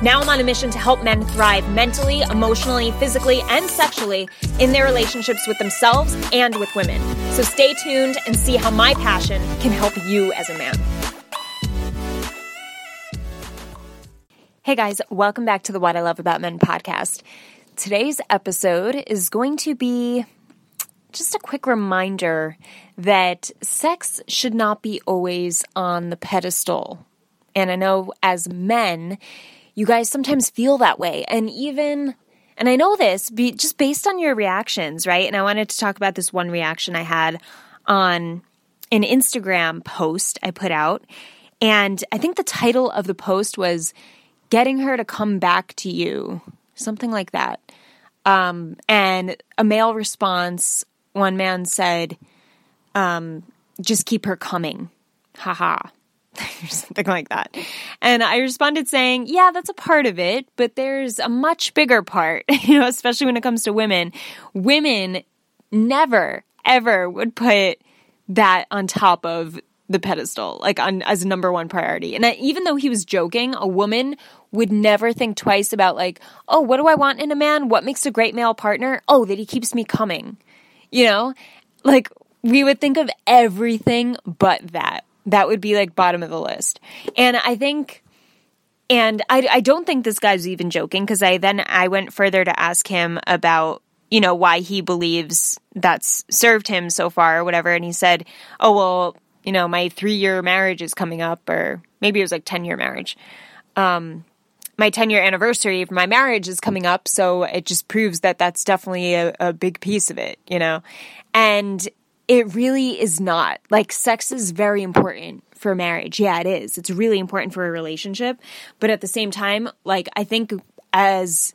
Now I'm on a mission to help men thrive mentally, emotionally, physically, and sexually in their relationships with themselves and with women. So stay tuned and see how my passion can help you as a man. Hey guys, welcome back to the What I Love About Men podcast. Today's episode is going to be just a quick reminder that sex should not be always on the pedestal. And I know as men, you guys sometimes feel that way. And even, and I know this be, just based on your reactions, right? And I wanted to talk about this one reaction I had on an Instagram post I put out. And I think the title of the post was Getting Her to Come Back to You, something like that. Um, and a male response, one man said, um, just keep her coming. Haha. or something like that. And I responded saying, yeah, that's a part of it, but there's a much bigger part, you know, especially when it comes to women. Women never, ever would put that on top of the pedestal, like on, as a number one priority. And even though he was joking, a woman would never think twice about like, oh, what do I want in a man? What makes a great male partner? Oh, that he keeps me coming. You know, like we would think of everything but that. That would be like bottom of the list. And I think, and I, I don't think this guy's even joking because I then I went further to ask him about, you know, why he believes that's served him so far or whatever. And he said, oh, well, you know, my three year marriage is coming up, or maybe it was like 10 year marriage. Um, my 10 year anniversary of my marriage is coming up. So it just proves that that's definitely a, a big piece of it, you know? And it really is not. Like, sex is very important for marriage. Yeah, it is. It's really important for a relationship. But at the same time, like, I think as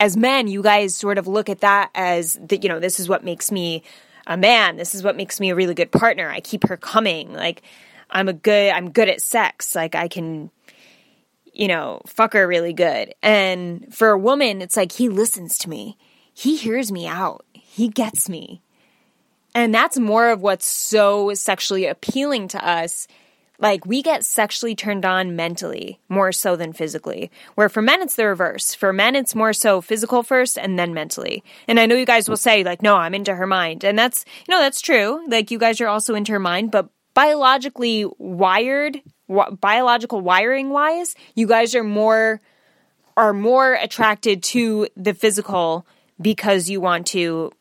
as men, you guys sort of look at that as that, you know, this is what makes me a man. This is what makes me a really good partner. I keep her coming. Like, I'm a good, I'm good at sex. Like, I can, you know, fuck her really good. And for a woman, it's like, he listens to me. He hears me out. He gets me. And that's more of what's so sexually appealing to us. Like, we get sexually turned on mentally more so than physically. Where for men, it's the reverse. For men, it's more so physical first and then mentally. And I know you guys will say, like, no, I'm into her mind. And that's, you know, that's true. Like, you guys are also into her mind, but biologically wired, biological wiring wise, you guys are more, are more attracted to the physical because you want to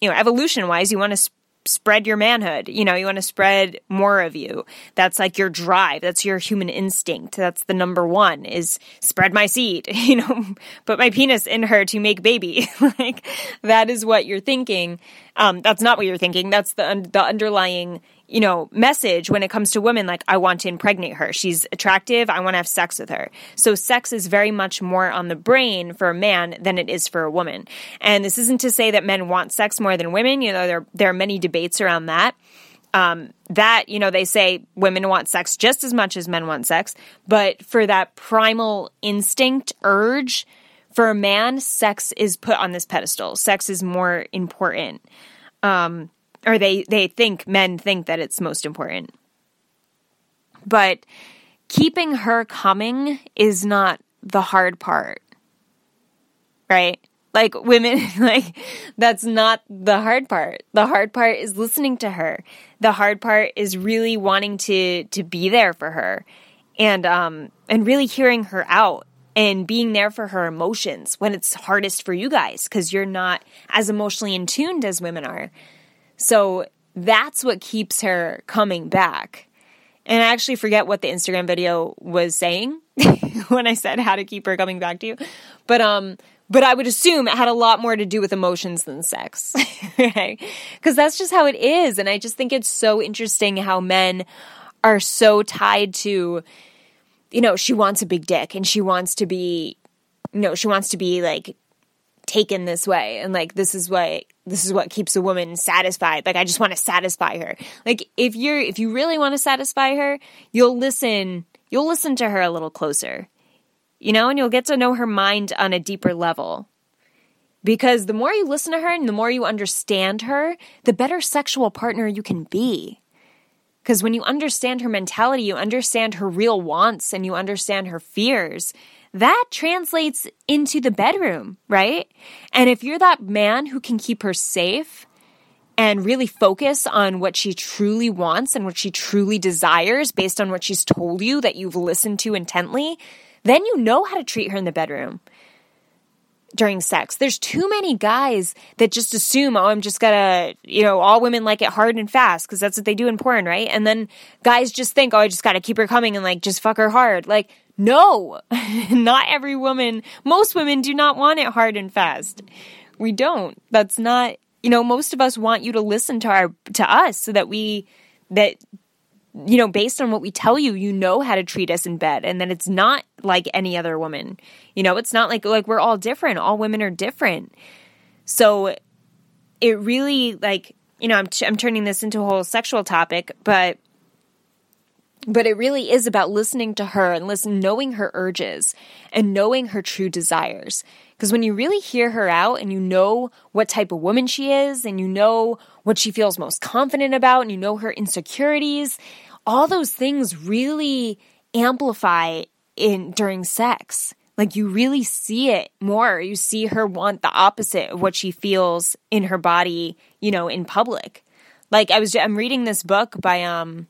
you know, evolution wise, you want to sp- spread your manhood. You know, you want to spread more of you. That's like your drive. That's your human instinct. That's the number one is spread my seed, you know, put my penis in her to make baby. like that is what you're thinking. Um, that's not what you're thinking. That's the, un- the underlying, you know, message when it comes to women, like, I want to impregnate her. She's attractive. I want to have sex with her. So sex is very much more on the brain for a man than it is for a woman. And this isn't to say that men want sex more than women. You know, there, there are many debates around that. Um, that, you know, they say women want sex just as much as men want sex. But for that primal instinct urge, for a man, sex is put on this pedestal. Sex is more important. Um, or they they think men think that it's most important. But keeping her coming is not the hard part. Right? Like women like that's not the hard part. The hard part is listening to her. The hard part is really wanting to to be there for her and um and really hearing her out and being there for her emotions when it's hardest for you guys cuz you're not as emotionally in tuned as women are. So that's what keeps her coming back. And I actually forget what the Instagram video was saying when I said how to keep her coming back to you. But um but I would assume it had a lot more to do with emotions than sex. right? Cuz that's just how it is and I just think it's so interesting how men are so tied to you know, she wants a big dick and she wants to be you know, she wants to be like taken this way and like this is what this is what keeps a woman satisfied. Like I just want to satisfy her. Like if you're if you really want to satisfy her, you'll listen you'll listen to her a little closer. You know, and you'll get to know her mind on a deeper level. Because the more you listen to her and the more you understand her, the better sexual partner you can be. Because when you understand her mentality, you understand her real wants and you understand her fears, that translates into the bedroom, right? And if you're that man who can keep her safe and really focus on what she truly wants and what she truly desires based on what she's told you that you've listened to intently, then you know how to treat her in the bedroom during sex. There's too many guys that just assume, oh, I'm just gonna, you know, all women like it hard and fast because that's what they do in porn, right? And then guys just think, oh, I just gotta keep her coming and like just fuck her hard. Like, no, not every woman, most women do not want it hard and fast. We don't. That's not, you know, most of us want you to listen to our, to us so that we, that, you know, based on what we tell you, you know how to treat us in bed and that it's not like any other woman. You know, it's not like, like we're all different. All women are different. So it really like, you know, I'm, I'm turning this into a whole sexual topic, but but it really is about listening to her and listen, knowing her urges and knowing her true desires. Because when you really hear her out and you know what type of woman she is and you know what she feels most confident about and you know her insecurities, all those things really amplify in during sex. Like you really see it more. You see her want the opposite of what she feels in her body, you know, in public. Like I was I'm reading this book by um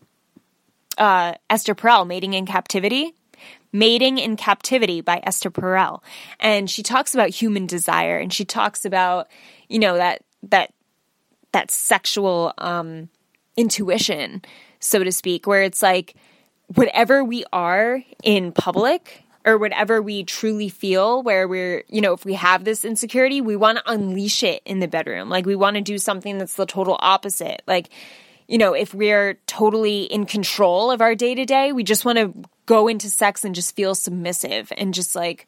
uh, Esther Perel, Mating in Captivity. Mating in Captivity by Esther Perel. And she talks about human desire and she talks about, you know, that, that, that sexual, um, intuition, so to speak, where it's like, whatever we are in public or whatever we truly feel where we're you know if we have this insecurity we want to unleash it in the bedroom like we want to do something that's the total opposite like you know, if we're totally in control of our day to day, we just want to go into sex and just feel submissive and just like,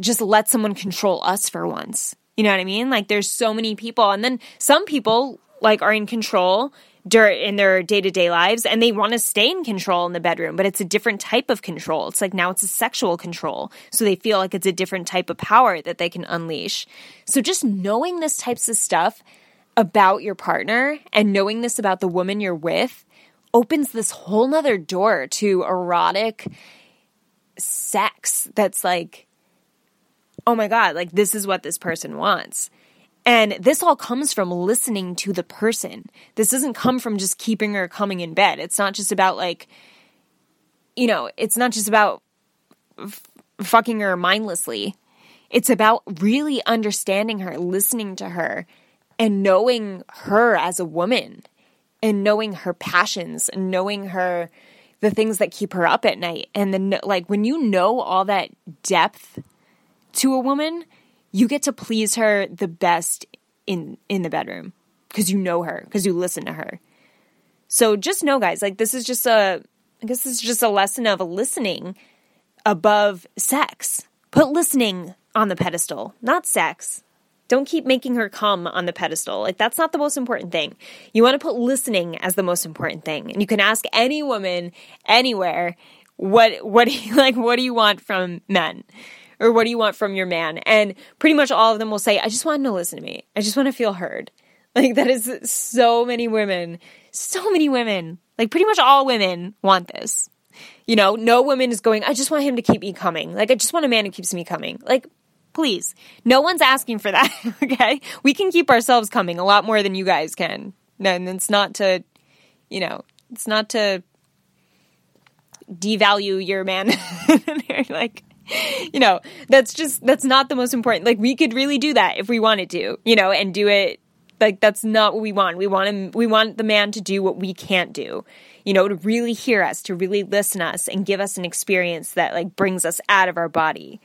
just let someone control us for once. You know what I mean? Like there's so many people and then some people like are in control during in their day-to-day lives and they want to stay in control in the bedroom, but it's a different type of control. It's like now it's a sexual control. So they feel like it's a different type of power that they can unleash. So just knowing this types of stuff about your partner and knowing this about the woman you're with opens this whole nother door to erotic sex that's like, oh my God, like this is what this person wants. And this all comes from listening to the person. This doesn't come from just keeping her coming in bed. It's not just about like, you know, it's not just about f- fucking her mindlessly. It's about really understanding her, listening to her, and knowing her as a woman and knowing her passions and knowing her the things that keep her up at night and then like when you know all that depth to a woman you get to please her the best in in the bedroom because you know her because you listen to her so just know guys like this is just a i guess this is just a lesson of listening above sex put listening on the pedestal not sex don't keep making her come on the pedestal. Like, that's not the most important thing. You want to put listening as the most important thing. And you can ask any woman anywhere, what, what, do you, like, what do you want from men? Or what do you want from your man? And pretty much all of them will say, I just want him to listen to me. I just want to feel heard. Like, that is so many women, so many women, like, pretty much all women want this. You know, no woman is going, I just want him to keep me coming. Like, I just want a man who keeps me coming. Like, Please. No one's asking for that. okay. We can keep ourselves coming a lot more than you guys can. And it's not to, you know, it's not to devalue your man. like, you know, that's just, that's not the most important. Like, we could really do that if we wanted to, you know, and do it. Like, that's not what we want. We want him, we want the man to do what we can't do you know, to really hear us, to really listen us and give us an experience that like brings us out of our body.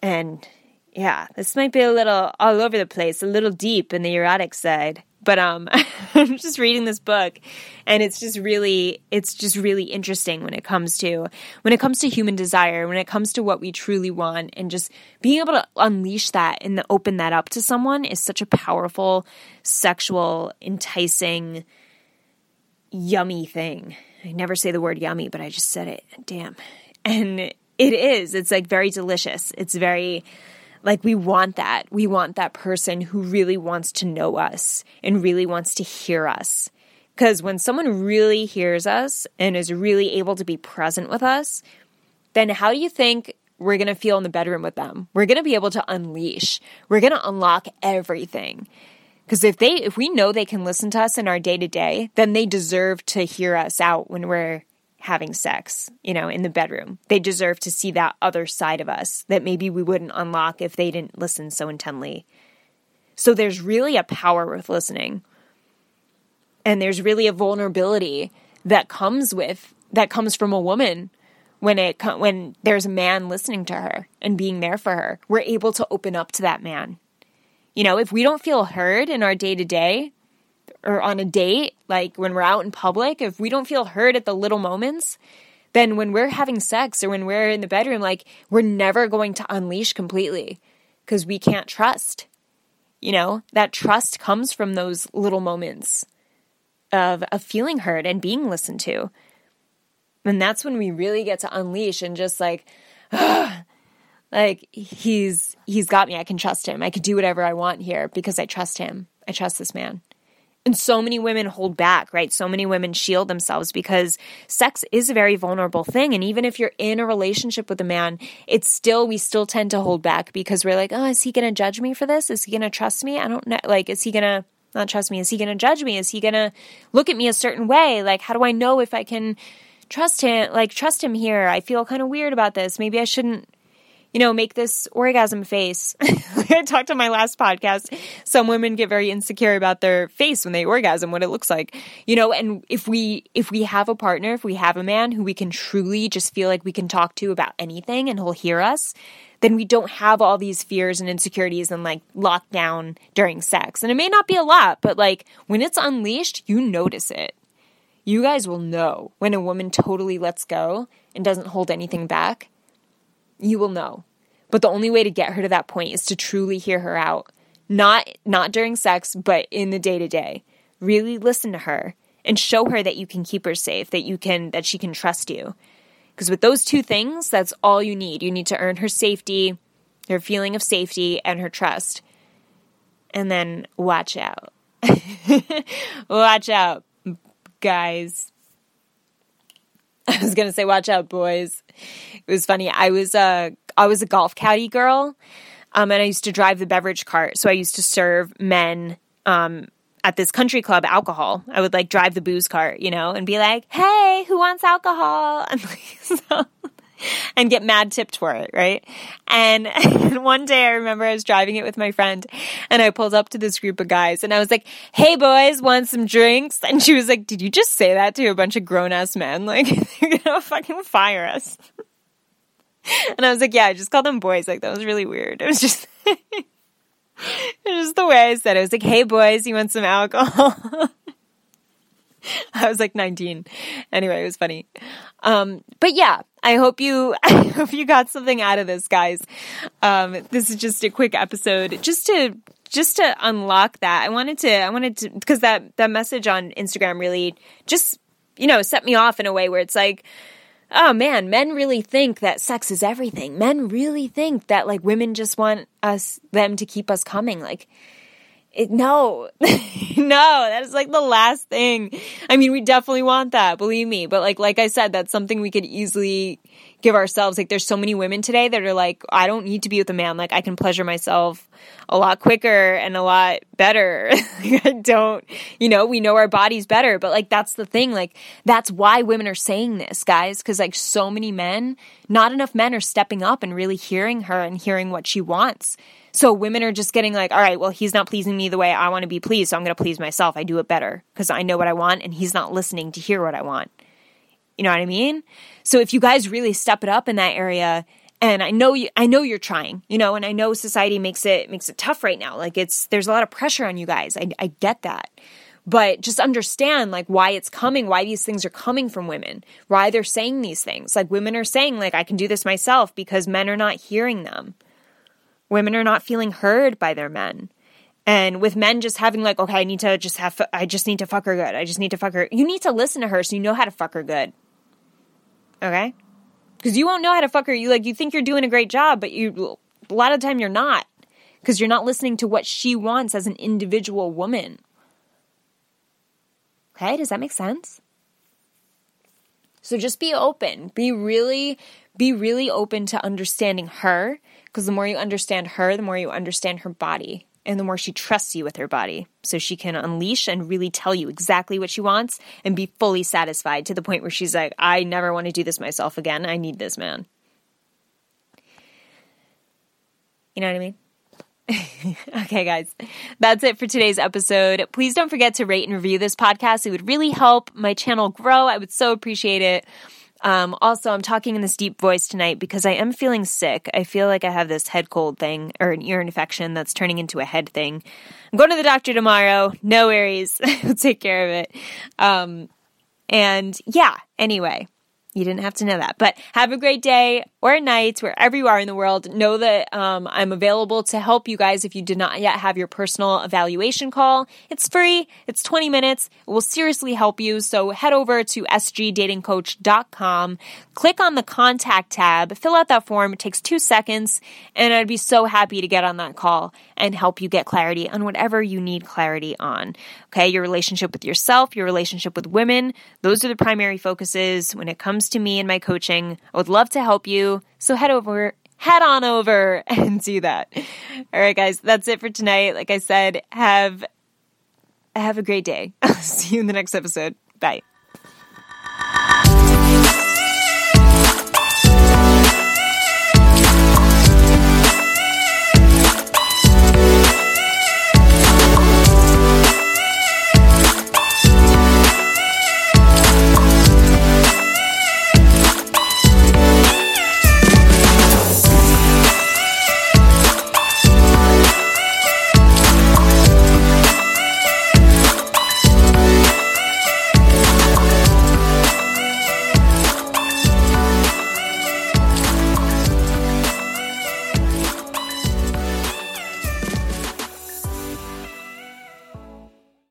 And yeah, this might be a little all over the place, a little deep in the erotic side. But um, I'm just reading this book, and it's just really, it's just really interesting when it comes to when it comes to human desire, when it comes to what we truly want, and just being able to unleash that and open that up to someone is such a powerful, sexual, enticing, yummy thing. I never say the word yummy, but I just said it. Damn, and it is. It's like very delicious. It's very like we want that. We want that person who really wants to know us and really wants to hear us. Because when someone really hears us and is really able to be present with us, then how do you think we're going to feel in the bedroom with them? We're going to be able to unleash. We're going to unlock everything. Because if they, if we know they can listen to us in our day to day, then they deserve to hear us out when we're having sex, you know, in the bedroom. They deserve to see that other side of us that maybe we wouldn't unlock if they didn't listen so intently. So there's really a power with listening. And there's really a vulnerability that comes with that comes from a woman when it when there's a man listening to her and being there for her. We're able to open up to that man. You know, if we don't feel heard in our day to day, or on a date, like when we're out in public, if we don't feel heard at the little moments, then when we're having sex or when we're in the bedroom, like we're never going to unleash completely because we can't trust. You know, that trust comes from those little moments of, of feeling heard and being listened to. And that's when we really get to unleash and just like, like he's he's got me. I can trust him. I can do whatever I want here because I trust him. I trust this man. And so many women hold back, right? So many women shield themselves because sex is a very vulnerable thing. And even if you're in a relationship with a man, it's still, we still tend to hold back because we're like, oh, is he going to judge me for this? Is he going to trust me? I don't know. Like, is he going to not trust me? Is he going to judge me? Is he going to look at me a certain way? Like, how do I know if I can trust him? Like, trust him here? I feel kind of weird about this. Maybe I shouldn't you know, make this orgasm face. I talked on my last podcast. Some women get very insecure about their face when they orgasm, what it looks like. You know, and if we if we have a partner, if we have a man who we can truly just feel like we can talk to about anything and he'll hear us, then we don't have all these fears and insecurities and like lockdown during sex. And it may not be a lot, but like when it's unleashed, you notice it. You guys will know when a woman totally lets go and doesn't hold anything back you will know. But the only way to get her to that point is to truly hear her out. Not not during sex, but in the day-to-day. Really listen to her and show her that you can keep her safe, that you can that she can trust you. Because with those two things, that's all you need. You need to earn her safety, her feeling of safety and her trust. And then watch out. watch out, guys. I was gonna say, watch out, boys. It was funny. I was a I was a golf caddy girl, um, and I used to drive the beverage cart. So I used to serve men um, at this country club alcohol. I would like drive the booze cart, you know, and be like, "Hey, who wants alcohol?" And like, so and get mad tipped for it, right? And, one day I remember I was driving it with my friend and I pulled up to this group of guys and I was like, Hey boys, want some drinks? And she was like, Did you just say that to a bunch of grown ass men? Like, they're gonna fucking fire us. And I was like, Yeah, I just called them boys. Like, that was really weird. It was just, it was just the way I said it. I was like, Hey boys, you want some alcohol? I was like 19. Anyway, it was funny. Um, but yeah, I hope you, I hope you got something out of this, guys. Um, this is just a quick episode just to, just to unlock that. I wanted to, I wanted to, because that, that message on Instagram really just, you know, set me off in a way where it's like, oh man, men really think that sex is everything. Men really think that like women just want us, them to keep us coming. Like, it, no, no, that is like the last thing. I mean, we definitely want that, believe me. But like, like I said, that's something we could easily give ourselves. Like, there's so many women today that are like, I don't need to be with a man. Like, I can pleasure myself a lot quicker and a lot better. I don't, you know, we know our bodies better. But like, that's the thing. Like, that's why women are saying this, guys. Cause like, so many men, not enough men are stepping up and really hearing her and hearing what she wants. So women are just getting like, all right, well, he's not pleasing me the way I want to be pleased. So I'm going to please myself. I do it better because I know what I want and he's not listening to hear what I want. You know what I mean? So if you guys really step it up in that area and I know you I know you're trying, you know, and I know society makes it makes it tough right now. Like it's there's a lot of pressure on you guys. I I get that. But just understand like why it's coming, why these things are coming from women, why they're saying these things. Like women are saying like I can do this myself because men are not hearing them. Women are not feeling heard by their men. And with men just having like, okay, I need to just have, I just need to fuck her good. I just need to fuck her. You need to listen to her so you know how to fuck her good. Okay? Because you won't know how to fuck her. You like, you think you're doing a great job, but you, a lot of the time you're not. Because you're not listening to what she wants as an individual woman. Okay? Does that make sense? So just be open. Be really, be really open to understanding her because the more you understand her, the more you understand her body and the more she trusts you with her body. So she can unleash and really tell you exactly what she wants and be fully satisfied to the point where she's like, I never want to do this myself again. I need this man. You know what I mean? okay, guys, that's it for today's episode. Please don't forget to rate and review this podcast. It would really help my channel grow. I would so appreciate it. Um, also, I'm talking in this deep voice tonight because I am feeling sick. I feel like I have this head cold thing or an ear infection that's turning into a head thing. I'm going to the doctor tomorrow. No worries. I'll take care of it. Um, and yeah, anyway, you didn't have to know that. But have a great day or night wherever you are in the world. Know that um, I'm available to help you guys if you did not yet have your personal evaluation call. It's free, it's 20 minutes. It will seriously help you. So head over to sgdatingcoach.com, click on the contact tab, fill out that form. It takes two seconds, and I'd be so happy to get on that call and help you get clarity on whatever you need clarity on. Okay, your relationship with yourself, your relationship with women, those are the primary focuses when it comes to me and my coaching. I would love to help you. So head over, head on over and do that. All right, guys, that's it for tonight. Like I said, have have a great day. I'll see you in the next episode. Bye.